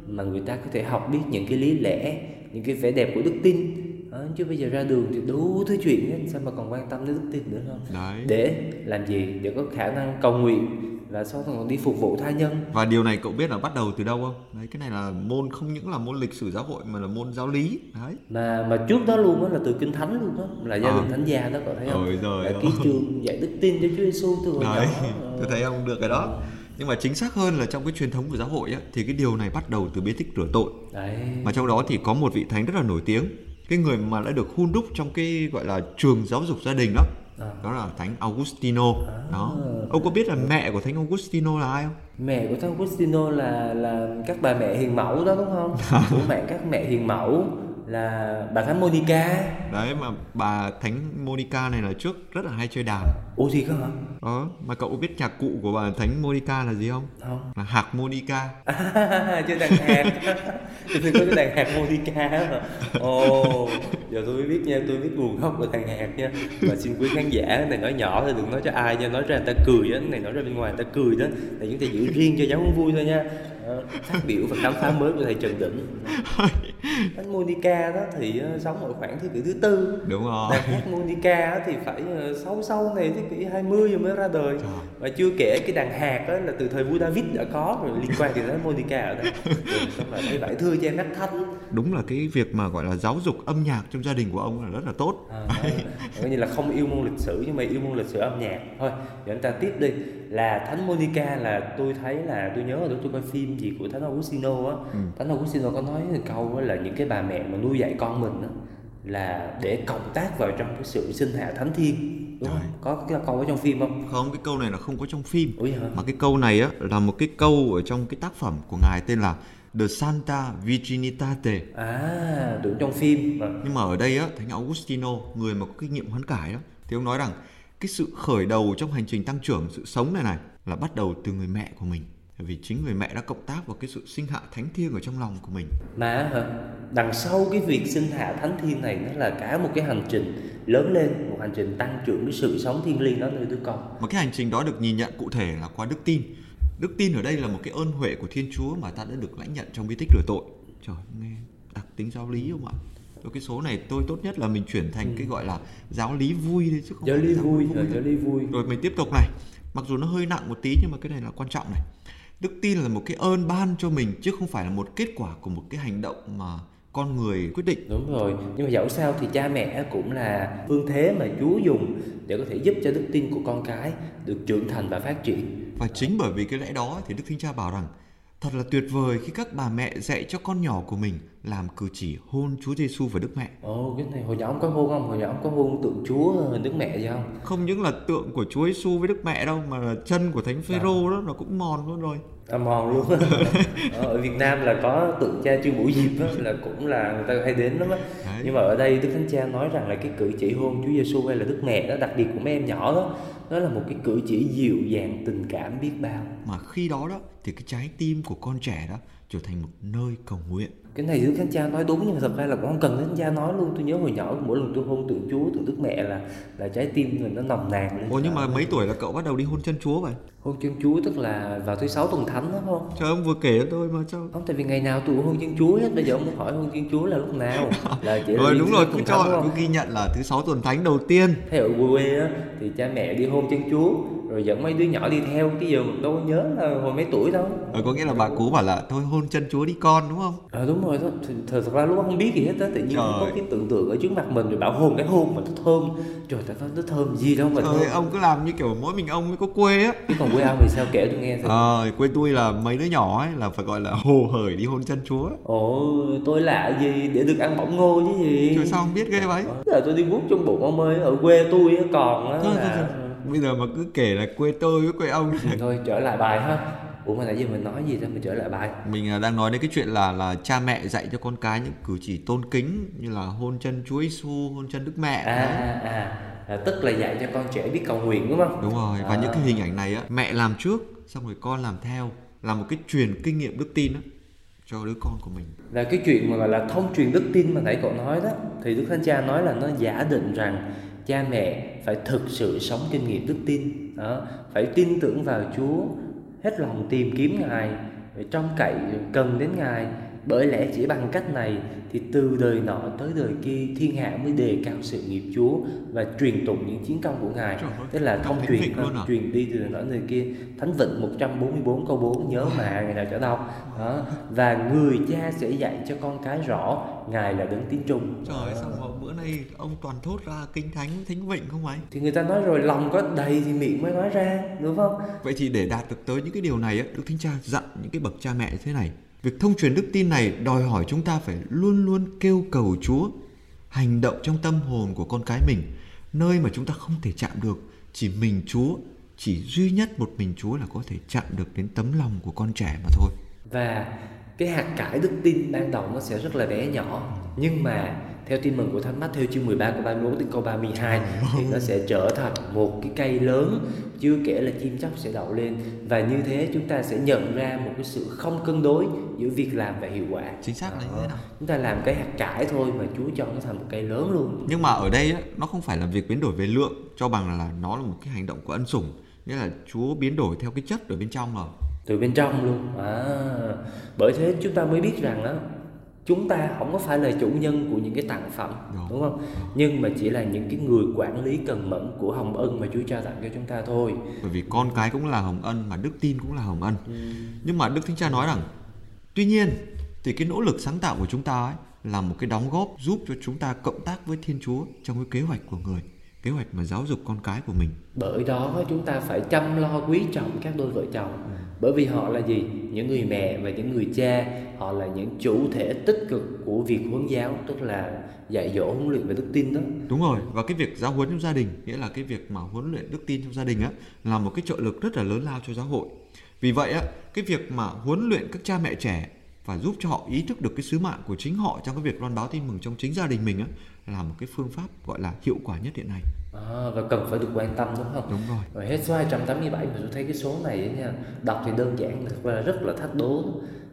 Speaker 7: mà người ta có thể học biết những cái lý lẽ, những cái vẻ đẹp của đức tin à, chứ bây giờ ra đường thì đủ thứ chuyện hết sao mà còn quan tâm đến đức tin nữa không?
Speaker 1: Đấy.
Speaker 7: để làm gì để có khả năng cầu nguyện và sau đó còn đi phục vụ tha nhân.
Speaker 1: Và điều này cậu biết là bắt đầu từ đâu không? Đấy cái này là môn không những là môn lịch sử giáo hội mà là môn giáo lý. Đấy.
Speaker 7: Mà mà trước đó luôn đó là từ kinh thánh luôn đó là gia à. đình thánh gia đó cậu thấy không?
Speaker 1: Rồi rồi
Speaker 7: là ký trường dạy đức tin cho Chúa Giêsu từ hồi
Speaker 1: đấy, nhỏ. (laughs) tôi thấy ông được cái đó. Nhưng mà chính xác hơn là trong cái truyền thống của giáo hội á, thì cái điều này bắt đầu từ bí tích rửa tội.
Speaker 7: Đấy.
Speaker 1: Mà trong đó thì có một vị thánh rất là nổi tiếng cái người mà đã được hun đúc trong cái gọi là trường giáo dục gia đình đó.
Speaker 7: À.
Speaker 1: đó là thánh Augustino. Đó. ông có biết là mẹ của thánh Augustino là ai không?
Speaker 7: Mẹ của thằng Agustino là là các bà mẹ hiền mẫu đó đúng không? (laughs) Của mẹ các mẹ hiền mẫu là bà thánh Monica.
Speaker 1: Đấy mà bà thánh Monica này là trước rất là hay chơi đàn.
Speaker 7: Ủa gì cơ hả?
Speaker 1: Đó mà cậu biết nhạc cụ của bà thánh Monica là gì không?
Speaker 7: Không.
Speaker 1: Là harmonica
Speaker 7: à, chơi đàn hạt tôi thấy có cái đàn hạt Monica hả ồ giờ tôi mới biết nha tôi biết nguồn gốc của đàn hạt nha. Và xin quý khán giả này nói nhỏ thôi đừng nói cho ai nha. Nói ra người ta cười á này nói ra bên ngoài người ta cười đó. Là chúng ta giữ riêng cho giáo vui thôi nha. Ờ, phát biểu và khám phá mới của thầy Trần Đỉnh (laughs) Thánh Monica đó thì ờ, sống ở khoảng thế kỷ thứ tư.
Speaker 1: Đúng rồi.
Speaker 7: Đàn hát Monica thì phải ờ, sâu sâu này thế kỷ 20 rồi mới ra đời.
Speaker 1: Trời.
Speaker 7: và chưa kể cái đàn hạt đó là từ thời vua David đã có rồi liên quan đến Monica ở đây. (laughs) Xong là vải thưa cho em hát thánh
Speaker 1: đúng là cái việc mà gọi là giáo dục âm nhạc trong gia đình của ông là rất là tốt.
Speaker 7: À, coi như là không yêu môn lịch sử nhưng mà yêu môn lịch sử âm nhạc. Thôi để chúng ta tiếp đi. Là thánh Monica là tôi thấy là tôi nhớ là tôi coi phim gì của thánh Augustino á.
Speaker 1: Ừ.
Speaker 7: thánh Augustino có nói câu là những cái bà mẹ mà nuôi dạy con mình á là để cộng tác vào trong cái sự sinh hạ thánh thiên đúng không?
Speaker 1: Rồi.
Speaker 7: có cái câu ở trong phim không?
Speaker 1: Không cái câu này là không có trong phim.
Speaker 7: Ủa hả?
Speaker 1: Mà cái câu này á là một cái câu ở trong cái tác phẩm của ngài tên là The Santa Virginitate.
Speaker 7: À tưởng trong phim. Mà
Speaker 1: nhưng mà ở đây á thánh Augustino người mà có kinh nghiệm hoán cải đó thì ông nói rằng cái sự khởi đầu trong hành trình tăng trưởng sự sống này này là bắt đầu từ người mẹ của mình vì chính người mẹ đã cộng tác vào cái sự sinh hạ thánh thiêng ở trong lòng của mình.
Speaker 7: Mà hả? Đằng sau cái việc sinh hạ thánh thiên này nó là cả một cái hành trình lớn lên một hành trình tăng trưởng cái sự sống thiêng liêng đó nơi đứa con.
Speaker 1: Mà cái hành trình đó được nhìn nhận cụ thể là qua đức tin. Đức tin ở đây là một cái ơn huệ của thiên chúa mà ta đã được lãnh nhận trong bí tích rửa tội. Trời nghe đặc tính giáo lý không ạ? Rồi cái số này tôi tốt nhất là mình chuyển thành cái gọi là giáo lý vui đi chứ không
Speaker 7: giáo lý
Speaker 1: là
Speaker 7: vui rồi giáo lý vui.
Speaker 1: Rồi mình tiếp tục này. Mặc dù nó hơi nặng một tí nhưng mà cái này là quan trọng này Đức tin là một cái ơn ban cho mình Chứ không phải là một kết quả của một cái hành động mà con người quyết định.
Speaker 7: Đúng rồi nhưng mà dẫu sao thì cha mẹ cũng là phương thế mà Chúa dùng để có thể giúp cho đức tin của con cái được trưởng thành và phát triển.
Speaker 1: Và chính bởi vì cái lẽ đó thì Đức Thánh Cha bảo rằng Thật là tuyệt vời khi các bà mẹ dạy cho con nhỏ của mình làm cử chỉ hôn Chúa Giêsu và Đức Mẹ.
Speaker 7: ồ cái này hồi nhỏ ông có hôn không? Hồi nhỏ ông có hôn tượng Chúa hình Đức Mẹ gì không?
Speaker 1: Không những là tượng của Chúa Giêsu với Đức Mẹ đâu mà là chân của Thánh Phêrô đó nó cũng mòn luôn rồi.
Speaker 7: à, mòn luôn. (laughs) Ờ, ở Việt Nam là có tượng cha Trương Bửu Diệp á, là cũng là người ta hay đến lắm á. Nhưng mà ở đây Đức Thánh Cha nói rằng là cái cử chỉ hôn Chúa Giêsu hay là Đức Mẹ đó đặc biệt của mấy em nhỏ đó đó là một cái cử chỉ dịu dàng, tình cảm biết bao
Speaker 1: Mà khi đó đó, thì cái trái tim của con trẻ đó trở thành một nơi cầu nguyện
Speaker 7: cái này Đức Thánh Cha nói đúng nhưng mà thật ra là cũng không cần Thánh Cha nói luôn. Tôi nhớ hồi nhỏ mỗi lần tôi hôn tượng Chúa tượng Đức Mẹ là là trái tim mình nó nồng nàn lên.
Speaker 1: Ồ nhưng mà mấy tuổi là cậu bắt đầu đi hôn chân Chúa vậy?
Speaker 7: hôn chân Chúa tức là vào thứ sáu tuần thánh đó không?
Speaker 1: Trời ông vừa kể tôi mà sao?
Speaker 7: Không tại vì ngày nào tôi cũng hôn chân Chúa hết bây giờ ông hỏi hôn chân Chúa là lúc nào? Là chỉ
Speaker 1: Rồi đúng rồi, cứ
Speaker 7: đúng
Speaker 1: cho cứ ghi nhận là thứ sáu tuần thánh đầu tiên.
Speaker 7: Thế ở quê á thì cha mẹ đi hôn chân Chúa rồi dẫn mấy đứa nhỏ đi theo cái giờ mình đâu có nhớ là hồi mấy tuổi đâu
Speaker 1: Ờ, có nghĩa là bà cú bảo là thôi hôn chân Chúa đi con đúng không?
Speaker 7: à, đúng rồi thì, thật thật ra lúc không biết gì hết á tự nhiên
Speaker 1: Trời.
Speaker 7: có cái tưởng tượng ở trước mặt mình rồi bảo hôn cái hôn mà nó thơm trời ta nói nó thơm gì đâu mà
Speaker 1: Trời
Speaker 7: thơm
Speaker 1: ông cứ làm như kiểu mỗi mình ông mới có quê á.
Speaker 7: chứ còn quê ông thì sao kể tôi nghe thử
Speaker 1: Ờ, quê tôi là mấy đứa nhỏ ấy là phải gọi là hồ hởi đi hôn chân Chúa.
Speaker 7: ồ tôi lạ gì để được ăn bỏng ngô chứ gì
Speaker 1: Trời sao không biết ghê vậy?
Speaker 7: giờ tôi đi vuốt trong bụng ông ơi ở quê tôi còn á
Speaker 1: Thôi, thôi,
Speaker 7: là
Speaker 1: thôi. Bây giờ mà cứ kể là quê tôi với quê ông
Speaker 7: thôi trở lại bài ha ủa mà nãy giờ mình nói gì đó mình trở lại bài
Speaker 1: Mình à, đang nói đến cái chuyện là là cha mẹ dạy cho con cái những cử chỉ tôn kính như là hôn chân Chúa Giêsu, hôn chân Đức Mẹ.
Speaker 7: à à à là tức là dạy cho con trẻ biết cầu nguyện đúng không
Speaker 1: Đúng rồi, và
Speaker 7: À.
Speaker 1: những cái hình ảnh này á, mẹ làm trước xong rồi con làm theo là một cái truyền kinh nghiệm đức tin á cho đứa con của mình.
Speaker 7: là cái chuyện mà gọi là thông truyền đức tin mà nãy cậu nói đó thì đức thánh cha nói là nó giả định rằng cha mẹ phải thực sự sống kinh nghiệm đức tin. Đó, phải tin tưởng vào Chúa, hết lòng tìm kiếm ngài phải trông cậy cần đến ngài. Bởi lẽ chỉ bằng cách này thì từ đời nọ tới đời kia thiên hạ mới đề cao sự nghiệp Chúa và truyền tụng những chiến công của Ngài. Tức là thông truyền
Speaker 1: à?
Speaker 7: truyền đi từ đời nọ đời kia. Thánh Vịnh 144 câu 4 nhớ mà ngày nào cho đọc. Đó. Và người cha sẽ dạy cho con cái rõ Ngài là đấng tín trung.
Speaker 1: Trời sao mà bữa nay ông toàn thốt ra kinh thánh thánh vịnh không ấy?
Speaker 7: Thì người ta nói rồi lòng có đầy thì miệng mới nói ra, đúng không?
Speaker 1: Vậy thì để đạt được tới những cái điều này, Đức Thánh Cha dặn những cái bậc cha mẹ thế này. Việc thông truyền đức tin này đòi hỏi chúng ta phải luôn luôn kêu cầu Chúa, hành động trong tâm hồn của con cái mình, nơi mà chúng ta không thể chạm được, chỉ mình Chúa, chỉ duy nhất một mình Chúa là có thể chạm được đến tấm lòng của con trẻ mà thôi.
Speaker 7: Và cái hạt cải đức tin ban đầu nó sẽ rất là bé nhỏ, nhưng mà theo tin mừng của Thánh Mắt theo chương 13 câu 31 đến câu 32 thì nó sẽ trở thành một cái cây lớn chưa kể là chim chóc sẽ đậu lên. Và như thế chúng ta sẽ nhận ra một cái sự không cân đối giữa việc làm và hiệu quả.
Speaker 1: Chính xác là như thế nào?
Speaker 7: Chúng ta làm cái hạt cải thôi mà Chúa cho nó thành một cây lớn luôn.
Speaker 1: Nhưng mà ở đây á, nó không phải là việc biến đổi về lượng cho bằng là nó là một cái hành động của ân sủng. Nghĩa là Chúa biến đổi theo cái chất ở bên trong rồi
Speaker 7: từ bên trong luôn. À, bởi thế chúng ta mới biết rằng đó chúng ta không có phải là chủ nhân của những cái tặng phẩm đúng, đúng không? Nhưng mà chỉ là những cái người quản lý cần mẫn của hồng ân mà Chúa trao tặng cho chúng ta thôi.
Speaker 1: Bởi vì con cái cũng là hồng ân mà đức tin cũng là hồng ân. Ừ. nhưng mà đức thánh cha nói rằng tuy nhiên thì cái nỗ lực sáng tạo của chúng ta ấy là một cái đóng góp giúp cho chúng ta cộng tác với Thiên Chúa trong cái kế hoạch của người kế hoạch mà giáo dục con cái của mình.
Speaker 7: Bởi đó chúng ta phải chăm lo quý trọng các đôi vợ chồng. Ừ. bởi vì họ là gì? Những người mẹ và những người cha họ là những chủ thể tích cực của việc huấn giáo tức là dạy dỗ huấn luyện về đức tin đó.
Speaker 1: Đúng rồi và cái việc giáo huấn trong gia đình nghĩa là cái việc mà huấn luyện đức tin trong gia đình á là một cái trợ lực rất là lớn lao cho giáo hội. Vì vậy á cái việc mà huấn luyện các cha mẹ trẻ và giúp cho họ ý thức được cái sứ mạng của chính họ trong cái việc loan báo tin mừng trong chính gia đình mình á là một cái phương pháp gọi là hiệu quả nhất hiện nay.
Speaker 7: À, và cần phải được quan tâm đúng không?
Speaker 1: Đúng rồi.
Speaker 7: Rồi hết số 287 mà tôi thấy cái số này nha, đọc thì đơn giản ra rất là thách đố.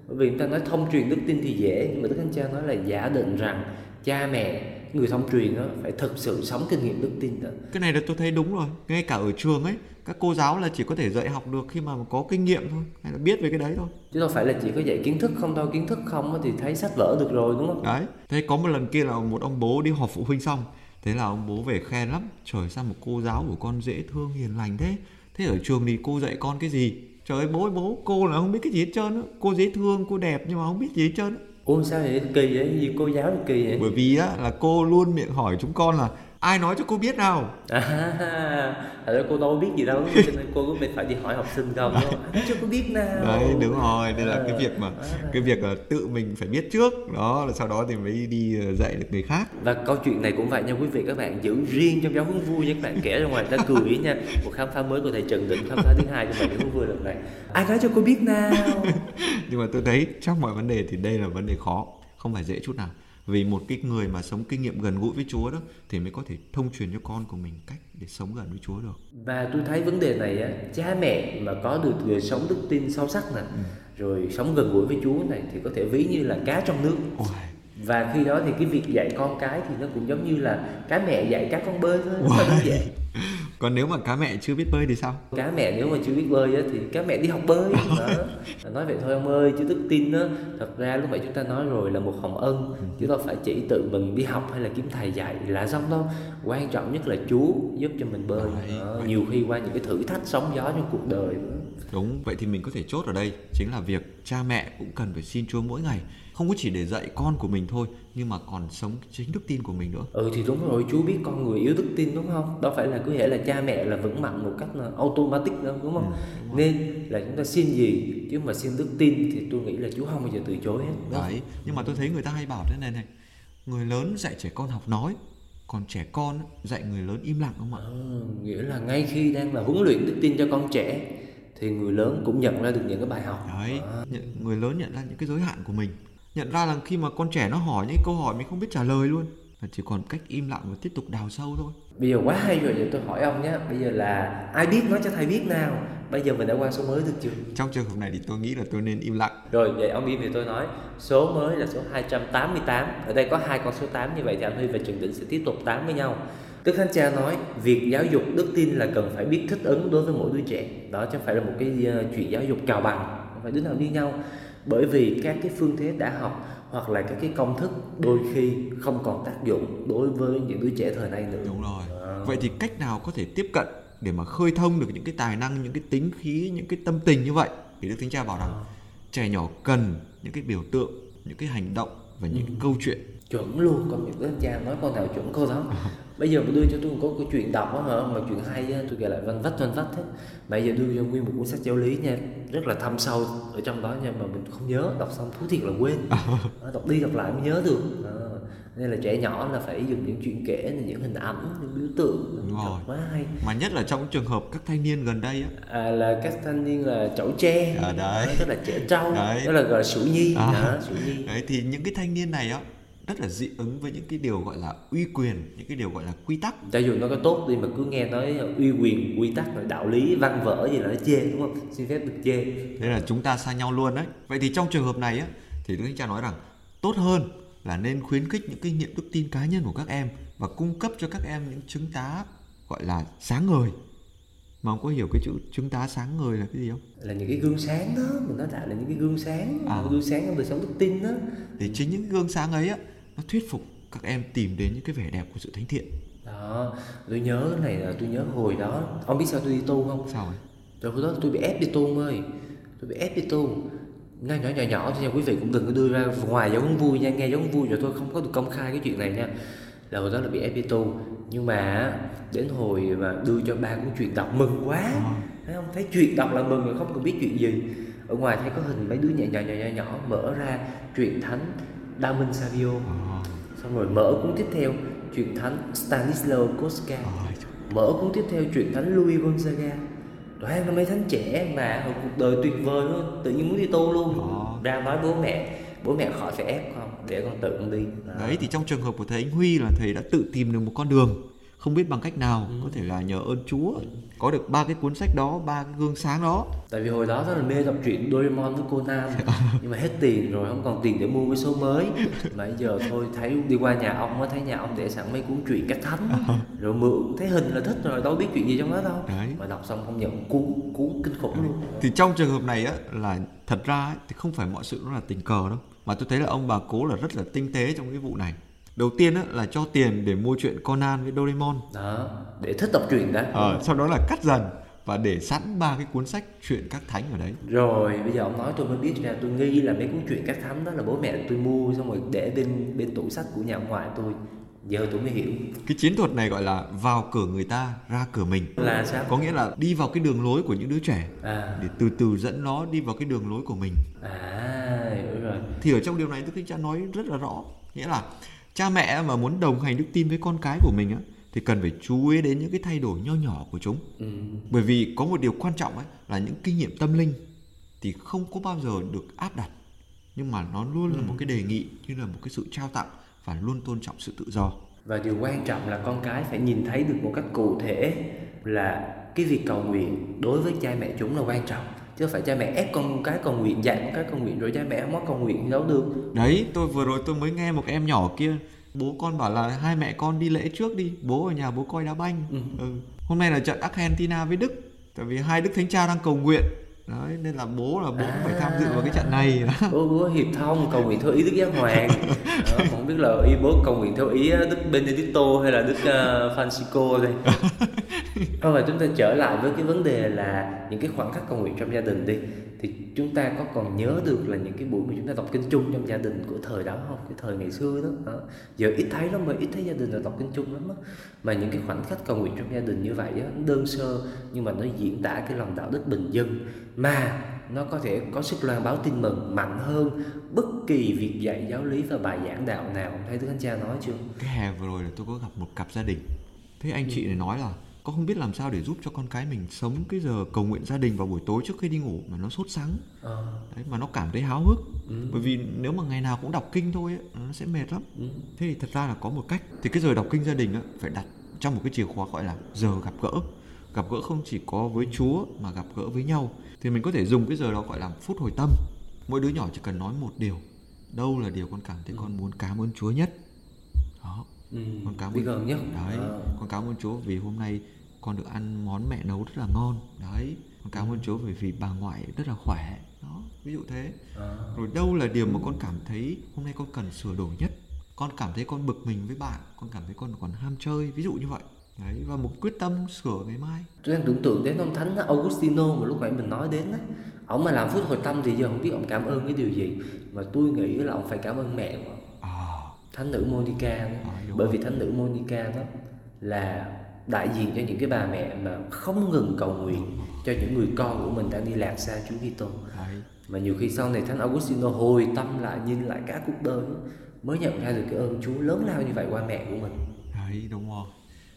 Speaker 7: Bởi vì người ta nói thông truyền đức tin thì dễ, nhưng mà Đức Thánh Cha nói là giả định rằng cha mẹ người thông truyền đó phải thực sự sống kinh nghiệm đức tin đó.
Speaker 1: Cái này là tôi thấy đúng rồi. Ngay cả ở trường ấy, các cô giáo là chỉ có thể dạy học được khi mà có kinh nghiệm thôi, hay là biết về cái đấy thôi.
Speaker 7: Chứ đâu phải là chỉ có dạy kiến thức không đâu, kiến thức không thì thấy sách vở được rồi đúng không?
Speaker 1: Đấy. Thế có một lần kia là một ông bố đi họp phụ huynh xong, thế là ông bố về khen lắm, trời sao một cô giáo của con dễ thương hiền lành thế. Thế ở trường thì cô dạy con cái gì? Trời ơi bố ơi bố, cô là không biết cái gì hết trơn á. Cô dễ thương, cô đẹp nhưng mà không biết gì hết trơn á
Speaker 7: Ủa sao vậy kỳ vậy? Gì cô giáo kỳ vậy?
Speaker 1: Bởi vì á là cô luôn miệng hỏi chúng con là ai nói cho cô biết nào?
Speaker 7: À, thật ra cô đâu biết gì đâu cho nên cô có phải đi hỏi học sinh không ai cho cô biết nào.
Speaker 1: Đấy đúng rồi đây là cái việc mà cái việc là tự mình phải biết trước đó là sau đó thì mới đi ờ, dạy được người khác.
Speaker 7: Và câu chuyện này cũng vậy nha quý vị các bạn giữ riêng trong giáo huấn vui nha các bạn. Kể ra ngoài ta cười nha. Một khám phá mới của thầy Trần Định khám phá thứ hai cho giáo huấn vui lần này. Ai nói cho cô biết nào? (laughs)
Speaker 1: Nhưng mà tôi thấy trong mọi vấn đề thì đây là vấn đề khó không phải dễ chút nào vì một cái người mà sống kinh nghiệm gần gũi với Chúa đó thì mới có thể thông truyền cho con của mình cách để sống gần với Chúa được.
Speaker 7: Và tôi thấy vấn đề này á, cha mẹ mà có được đời sống đức tin sâu sắc nè, ừ. rồi sống gần gũi với Chúa này thì có thể ví như là cá trong nước. Ôi. Và khi đó thì cái việc dạy con cái thì nó cũng giống như là cá mẹ dạy cá con bơi thôi, rất đơn giản (laughs)
Speaker 1: còn nếu mà cá mẹ chưa biết bơi thì sao
Speaker 7: cá mẹ nếu mà chưa biết bơi á, thì cá mẹ đi học bơi (laughs) đó. nói vậy thôi ông ơi chứ đức tin á thật ra lúc nãy chúng ta nói rồi là một hồng ân chứ đâu phải chỉ tự mình đi học hay là kiếm thầy dạy là xong đâu quan trọng nhất là Chúa giúp cho mình bơi đó. nhiều khi qua những cái thử thách sóng gió trong cuộc đời nữa.
Speaker 1: Đúng vậy thì mình có thể chốt ở đây chính là việc cha mẹ cũng cần phải xin Chúa mỗi ngày. Không có chỉ để dạy con của mình thôi nhưng mà còn sống chính đức tin của mình nữa.
Speaker 7: Ừ thì đúng rồi chú biết con người yếu đức tin đúng không? Đâu phải là cứ thể là cha mẹ là vững mạnh một cách là automatic đâu đúng không? Ừ, đúng nên là chúng ta xin gì chứ mà xin đức tin thì tôi nghĩ là chú không bao giờ từ chối hết.
Speaker 1: Đấy nhưng mà tôi thấy người ta hay bảo thế này này người lớn dạy trẻ con học nói còn trẻ con dạy người lớn im lặng không ạ? À,
Speaker 7: nghĩa là ngay khi đang là huấn luyện đức tin cho con trẻ thì người lớn cũng nhận ra được những cái bài học.
Speaker 1: Đấy, à. người lớn nhận ra những cái giới hạn của mình. Nhận ra là khi mà con trẻ nó hỏi những câu hỏi mình không biết trả lời luôn là chỉ còn cách im lặng và tiếp tục đào sâu thôi.
Speaker 7: Bây giờ quá hay rồi giờ tôi hỏi ông nhé bây giờ là ai biết nói cho thầy biết nào? Bây giờ mình đã qua số mới được chưa?
Speaker 1: Trong trường hợp này thì tôi nghĩ là tôi nên im lặng.
Speaker 7: Rồi vậy ông im thì tôi nói. Số mới là số 288 ở đây có hai con số 8 như vậy thì anh Huy và Trường Định sẽ tiếp tục 8 với nhau Đức Thánh Cha nói việc giáo dục đức tin là cần phải biết thích ứng đối với mỗi đứa trẻ. Đó chứ phải là một cái uh, chuyện giáo dục cào bằng phải đứa nào như nhau. Bởi vì các cái phương thế đã học hoặc là các cái công thức đôi khi không còn tác dụng đối với những đứa trẻ thời nay nữa.
Speaker 1: Đúng rồi. À. vậy thì cách nào có thể tiếp cận để mà khơi thông được những cái tài năng những cái tính khí những cái tâm tình như vậy? Thì đức thánh cha bảo rằng à. trẻ nhỏ cần những cái biểu tượng những cái hành động và những ừ. câu chuyện.
Speaker 7: Chuẩn luôn còn những anh cha nói con nào chuẩn câu đó (laughs) bây giờ mà đưa cho tôi một câu chuyện đọc á hả? Mà chuyện hay á tôi kể lại văn vách văn vách hết bây giờ đưa cho nguyên một cuốn sách giáo lý nha rất là thâm sâu ở trong đó nha mà mình không nhớ đọc xong thú thiệt là quên. Đọc đi đọc lại mới nhớ được. À, nên là trẻ nhỏ là phải dùng những chuyện kể những hình ảnh những biểu tượng.
Speaker 1: Đúng rồi. quá hay. Mà nhất là trong trường hợp các thanh niên gần đây
Speaker 7: á. À, là các thanh niên là chậu tre.
Speaker 1: À, đấy.
Speaker 7: tức là trẻ trâu đấy. đó là gọi là sủ nhi.
Speaker 1: À. đó, sủ nhi. Đấy thì những cái thanh niên này á rất là dị ứng với những cái điều gọi là uy quyền những cái điều gọi là quy tắc.
Speaker 7: Cho dù nó có tốt đi mà cứ nghe nói uy quyền quy tắc rồi đạo lý văn vở gì là nó chê đúng không? Xin phép được chê.
Speaker 1: Thế là chúng ta xa nhau luôn đấy. Vậy thì trong trường hợp này á thì đức cha nói rằng tốt hơn là nên khuyến khích những kinh nghiệm đức tin cá nhân của các em và cung cấp cho các em những chứng tá gọi là sáng ngời. Mà ông có hiểu cái chữ chứng tá sáng ngời là cái gì không?
Speaker 7: Là những cái gương sáng đó mình nói lại là những cái gương sáng à. gương sáng trong đời sống đức tin đó.
Speaker 1: Thì chính những gương sáng ấy á nó thuyết phục các em tìm đến những cái vẻ đẹp của sự thánh thiện.
Speaker 7: Đó tôi nhớ cái này là tôi nhớ hồi đó. Ông biết sao tôi đi tu không?
Speaker 1: Sao rồi
Speaker 7: rồi hồi đó tôi bị ép đi tu ơi. Tôi bị ép đi tu. Nhỏ nhỏ nhỏ nhỏ thôi nha quý vị cũng đừng có đưa ra ngoài giống vui nha nghe giống vui rồi tôi không có được công khai cái chuyện này nha. Là hồi đó là bị ép đi tu. Nhưng mà đến hồi mà đưa cho ba cuốn chuyện đọc mừng quá. À. thấy không? Thấy chuyện đọc là mừng rồi không cần biết chuyện gì. Ở ngoài thấy có hình mấy đứa nhỏ nhỏ nhỏ nhỏ, nhỏ mở ra truyện thánh Đa Minh Savio à. xong rồi mở cuốn tiếp theo truyện thánh Stanislaw Koska à. mở cuốn tiếp theo truyện thánh Louis Gonzaga toàn là mấy thánh trẻ mà cuộc đời tuyệt vời luôn tự nhiên muốn đi tu luôn à. ra nói bố mẹ bố mẹ khỏi phải ép con để con tự con đi
Speaker 1: đó. đấy thì trong trường hợp của thầy anh Huy là thầy đã tự tìm được một con đường không biết bằng cách nào ừ. có thể là nhờ ơn Chúa có được ba cái cuốn sách đó ba cái gương sáng đó.
Speaker 7: Tại vì hồi đó rất là mê đọc truyện Doraemon với Conan. (laughs) Nhưng mà hết tiền rồi không còn tiền để mua cái số mới. Mà giờ thôi thấy đi qua nhà ông mới thấy nhà ông để sẵn mấy cuốn truyện các thánh. (laughs) Rồi mượn thấy hình là thích rồi đâu biết chuyện gì trong đó đâu. Đấy. mà đọc xong không nhận cuốn cuốn kinh khủng Đấy. luôn.
Speaker 1: Thì trong trường hợp này á là thật ra thì không phải mọi sự nó là tình cờ đâu. Mà tôi thấy là ông bà cố là rất là tinh tế trong cái vụ này đầu tiên á, là cho tiền để mua chuyện Conan với Doraemon.
Speaker 7: Đó để thích đọc truyện đã.
Speaker 1: Ờ, sau đó là cắt dần và để sẵn ba cái cuốn sách chuyện các thánh ở đấy.
Speaker 7: Rồi bây giờ ông nói tôi mới biết ra tôi nghi là mấy cuốn chuyện các thánh đó là bố mẹ tôi mua xong rồi để bên bên tủ sách của nhà ông ngoại tôi. Giờ tôi mới hiểu.
Speaker 1: Cái chiến thuật này gọi là vào cửa người ta ra cửa mình.
Speaker 7: Là sao?
Speaker 1: Có nghĩa là đi vào cái đường lối của những đứa trẻ à. để từ từ dẫn nó đi vào cái đường lối của mình.
Speaker 7: À hiểu rồi.
Speaker 1: Thì ở trong điều này đức thánh cha nói rất là rõ. Nghĩa là cha mẹ mà muốn đồng hành đức tin với con cái của mình á thì cần phải chú ý đến những cái thay đổi nho nhỏ của chúng ừ. bởi vì có một điều quan trọng ấy là những kinh nghiệm tâm linh thì không có bao giờ được áp đặt nhưng mà nó luôn ừ. là một cái đề nghị như là một cái sự trao tặng và luôn tôn trọng sự tự do
Speaker 7: và điều quan trọng là con cái phải nhìn thấy được một cách cụ thể là cái việc cầu nguyện đối với cha mẹ chúng là quan trọng chứ phải cha mẹ ép con cái cầu nguyện dạy con cái cầu nguyện rồi cha mẹ không có cầu nguyện đâu được
Speaker 1: đấy tôi vừa rồi tôi mới nghe một em nhỏ kia bố con bảo là hai mẹ con đi lễ trước đi bố ở nhà bố coi đá banh ừ. Ừ. hôm nay là trận Argentina với Đức tại vì hai đức thánh cha đang cầu nguyện đấy nên là bố là bố à, phải tham dự vào cái trận này.
Speaker 7: Đó. bố bố hiệp thông cầu nguyện theo ý đức giáo hoàng. (laughs) Đó, không biết là ý bố cầu nguyện theo ý đức Benedicto hay là đức uh, Francisco đây. (laughs) Thôi mà chúng ta trở lại với cái vấn đề là những cái khoảnh khắc cầu nguyện trong gia đình đi thì chúng ta có còn nhớ được là những cái buổi mà chúng ta đọc kinh chung trong gia đình của thời đó không? Cái thời ngày xưa đó, đó. giờ ít thấy lắm mà ít thấy gia đình là đọc kinh chung lắm đó. mà những cái khoảnh khắc cầu nguyện trong gia đình như vậy đó, đơn sơ nhưng mà nó diễn tả cái lòng đạo đức bình dân. Mà nó có thể có sức loan báo tin mừng mạnh hơn bất kỳ việc dạy giáo lý và bài giảng đạo nào. Thấy đức anh cha nói chưa?
Speaker 1: Cái hè vừa rồi là tôi có gặp một cặp gia đình. Thế anh chị này nói là con không biết làm sao để giúp cho con cái mình sống cái giờ cầu nguyện gia đình vào buổi tối trước khi đi ngủ mà nó sốt sắng? À. đấy mà nó cảm thấy háo hức. Ừ. bởi vì nếu mà ngày nào cũng đọc kinh thôi ấy, nó sẽ mệt lắm. Ừ. thế thì thật ra là có một cách. Thì cái giờ đọc kinh gia đình ấy, phải đặt trong một cái chìa khóa gọi là giờ gặp gỡ. Gặp gỡ không chỉ có với Chúa mà gặp gỡ với nhau. Thì mình có thể dùng cái giờ đó gọi là phút hồi tâm. Mỗi đứa nhỏ chỉ cần nói một điều. Đâu là điều con cảm thấy ừ. con muốn cảm ơn Chúa nhất? Đó.
Speaker 7: Ừ, con cảm ơn nhất
Speaker 1: đấy. À. con cảm ơn Chúa vì hôm nay con được ăn món mẹ nấu rất là ngon đấy con cảm ơn Chúa bởi vì bà ngoại rất là khỏe đó ví dụ thế
Speaker 7: À.
Speaker 1: rồi đâu là điều mà con cảm thấy hôm nay con cần sửa đổi nhất con cảm thấy con bực mình với bạn con cảm thấy con còn ham chơi ví dụ như vậy đấy và một quyết tâm sửa ngày mai
Speaker 7: Tôi đang tưởng tượng đến ông thánh Augustino mà lúc nãy mình nói đến á. Ông mà làm phút hồi tâm thì giờ không biết ông cảm ơn cái điều gì. Mà tôi nghĩ là ông phải cảm ơn mẹ của ông.
Speaker 1: à
Speaker 7: Thánh nữ Monica đó.
Speaker 1: À,
Speaker 7: Bởi
Speaker 1: rồi.
Speaker 7: vì thánh nữ Monica đó là đại diện cho những cái bà mẹ mà không ngừng cầu nguyện cho những người con của mình đang đi lạc xa Chúa Kitô. Mà nhiều khi sau này thánh Augustino hồi tâm lại nhìn lại cả cuộc đời mới nhận ra được cái ơn Chúa lớn lao như vậy qua mẹ của mình.
Speaker 1: đấy đúng rồi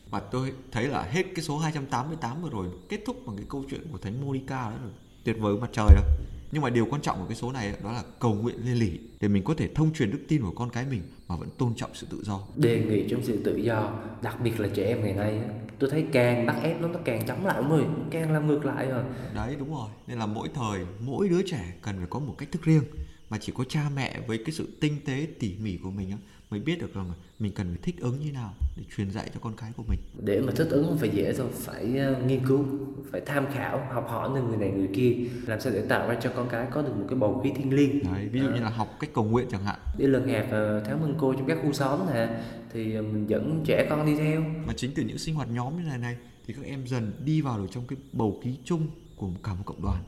Speaker 1: và tôi thấy là hết cái số 288 vừa rồi kết thúc bằng cái câu chuyện của thánh Monica đó rồi tuyệt vời mặt trời đâu nhưng mà điều quan trọng của cái số này đó là cầu nguyện liên lỉ để mình có thể thông truyền đức tin của con cái mình mà vẫn tôn trọng sự tự do.
Speaker 7: Đề nghị trong sự tự do đặc biệt là trẻ em ngày nay tôi thấy càng bắt ép nó nó càng chống lại ông ơi càng làm ngược lại rồi.
Speaker 1: Đấy đúng rồi. Nên là mỗi thời mỗi đứa trẻ cần phải có một cách thức riêng. Mà chỉ có cha mẹ với cái sự tinh tế tỉ mỉ của mình á mới biết được rằng mình cần phải thích ứng như nào để truyền dạy cho con cái của mình.
Speaker 7: Để mà thích ứng không phải dễ đâu phải ờ, nghiên cứu phải tham khảo học hỏi từ người này người kia làm sao để tạo ra cho con cái có được một cái bầu khí thiêng liêng.
Speaker 1: Đấy ví dụ như là học cách cầu nguyện chẳng hạn.
Speaker 7: Đi lần hạt ờ, tháng mừng cô trong các khu xóm nè thì ờ, mình dẫn trẻ con đi theo.
Speaker 1: Mà chính từ những sinh hoạt nhóm như này này thì các em dần đi vào được trong cái bầu khí chung của cả một cộng đoàn.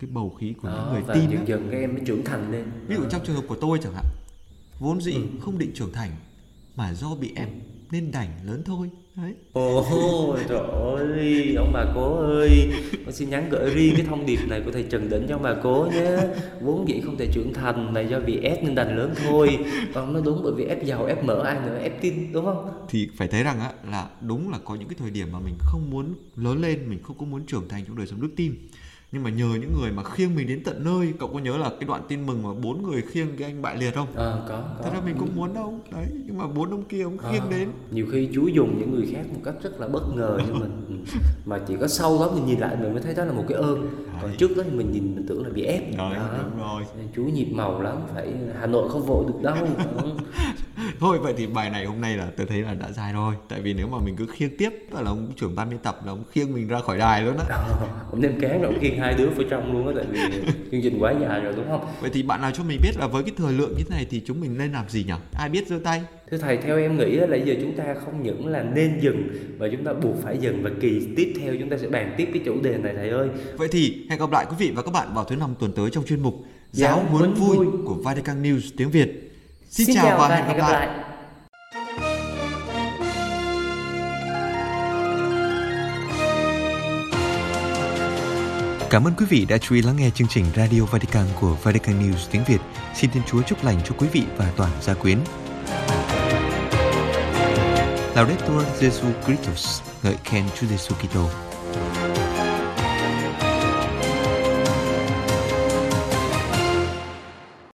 Speaker 1: Cái bầu khí của những
Speaker 7: Đó,
Speaker 1: người tin
Speaker 7: dần dần các em mới trưởng thành lên.
Speaker 1: Ví dụ
Speaker 7: Đó.
Speaker 1: trong trường hợp của tôi chẳng hạn vốn dĩ
Speaker 7: Ừ.
Speaker 1: không định trưởng thành mà do bị ép nên đành lớn thôi. Đấy.
Speaker 7: Ồ trời ơi, ông bà cố ơi. Con xin nhắn gửi riêng cái thông điệp này của thầy Trần Đỉnh cho ông bà cố nhé. Vốn dĩ không thể trưởng thành mà do bị ép nên đành lớn thôi. Còn nó đúng bởi vì ép giàu, ép mỡ ai nữa, ép tin đúng không?
Speaker 1: thì phải thấy rằng á là đúng là có những cái thời điểm mà mình không muốn lớn lên mình không có muốn trưởng thành trong đời sống đức tin nhưng mà nhờ những người mà khiêng mình đến tận nơi cậu có nhớ là cái đoạn tin mừng mà bốn người khiêng cái anh bại liệt không?
Speaker 7: Ờ có, có.
Speaker 1: Thật ra mình cũng muốn đâu. Đấy nhưng mà bốn ông kia ông khiêng
Speaker 7: Ờ,
Speaker 1: đến.
Speaker 7: Nhiều khi Chúa dùng những người khác một cách rất là bất ngờ như mình. (laughs) Mà chỉ có sau đó mình nhìn lại mình mới thấy đó là một cái ơn. Còn trước đó thì mình nhìn mình tưởng là bị ép.
Speaker 1: Đấy
Speaker 7: Đó.
Speaker 1: đúng rồi.
Speaker 7: Chúa nhịp màu lắm, phải Hà Nội không vội được đâu. (laughs)
Speaker 1: thôi vậy thì bài này hôm nay là tôi thấy là đã dài rồi. Tại vì nếu mà mình cứ khiêng tiếp là ông trưởng ban biên tập là ông khiêng mình ra khỏi đài luôn á.
Speaker 7: Ông đem cán rồi ông khiêng hai đứa vào trong luôn á tại vì chương trình quá dài rồi đúng không?
Speaker 1: Vậy thì bạn nào cho mình biết là với cái thời lượng như thế này thì chúng mình nên làm gì nhỉ? Ai biết giơ tay?
Speaker 7: Thưa thầy theo em nghĩ là giờ chúng ta không những là nên dừng mà chúng ta buộc phải dừng và kỳ tiếp theo chúng ta sẽ bàn tiếp cái chủ đề này thầy ơi.
Speaker 1: Vậy thì hẹn gặp lại quý vị và các bạn vào thứ năm tuần tới trong chuyên mục
Speaker 7: Giáo huấn
Speaker 1: vui
Speaker 7: vui.
Speaker 1: của Vatican News tiếng Việt. Xin, chào và hẹn gặp lại. Cảm ơn quý vị đã chú ý lắng nghe chương trình Radio Vatican của Vatican News tiếng Việt. Xin Thiên Chúa chúc lành cho quý vị và toàn gia quyến. Laudetur Jesu Christus, ngợi khen Chúa Giêsu Kitô.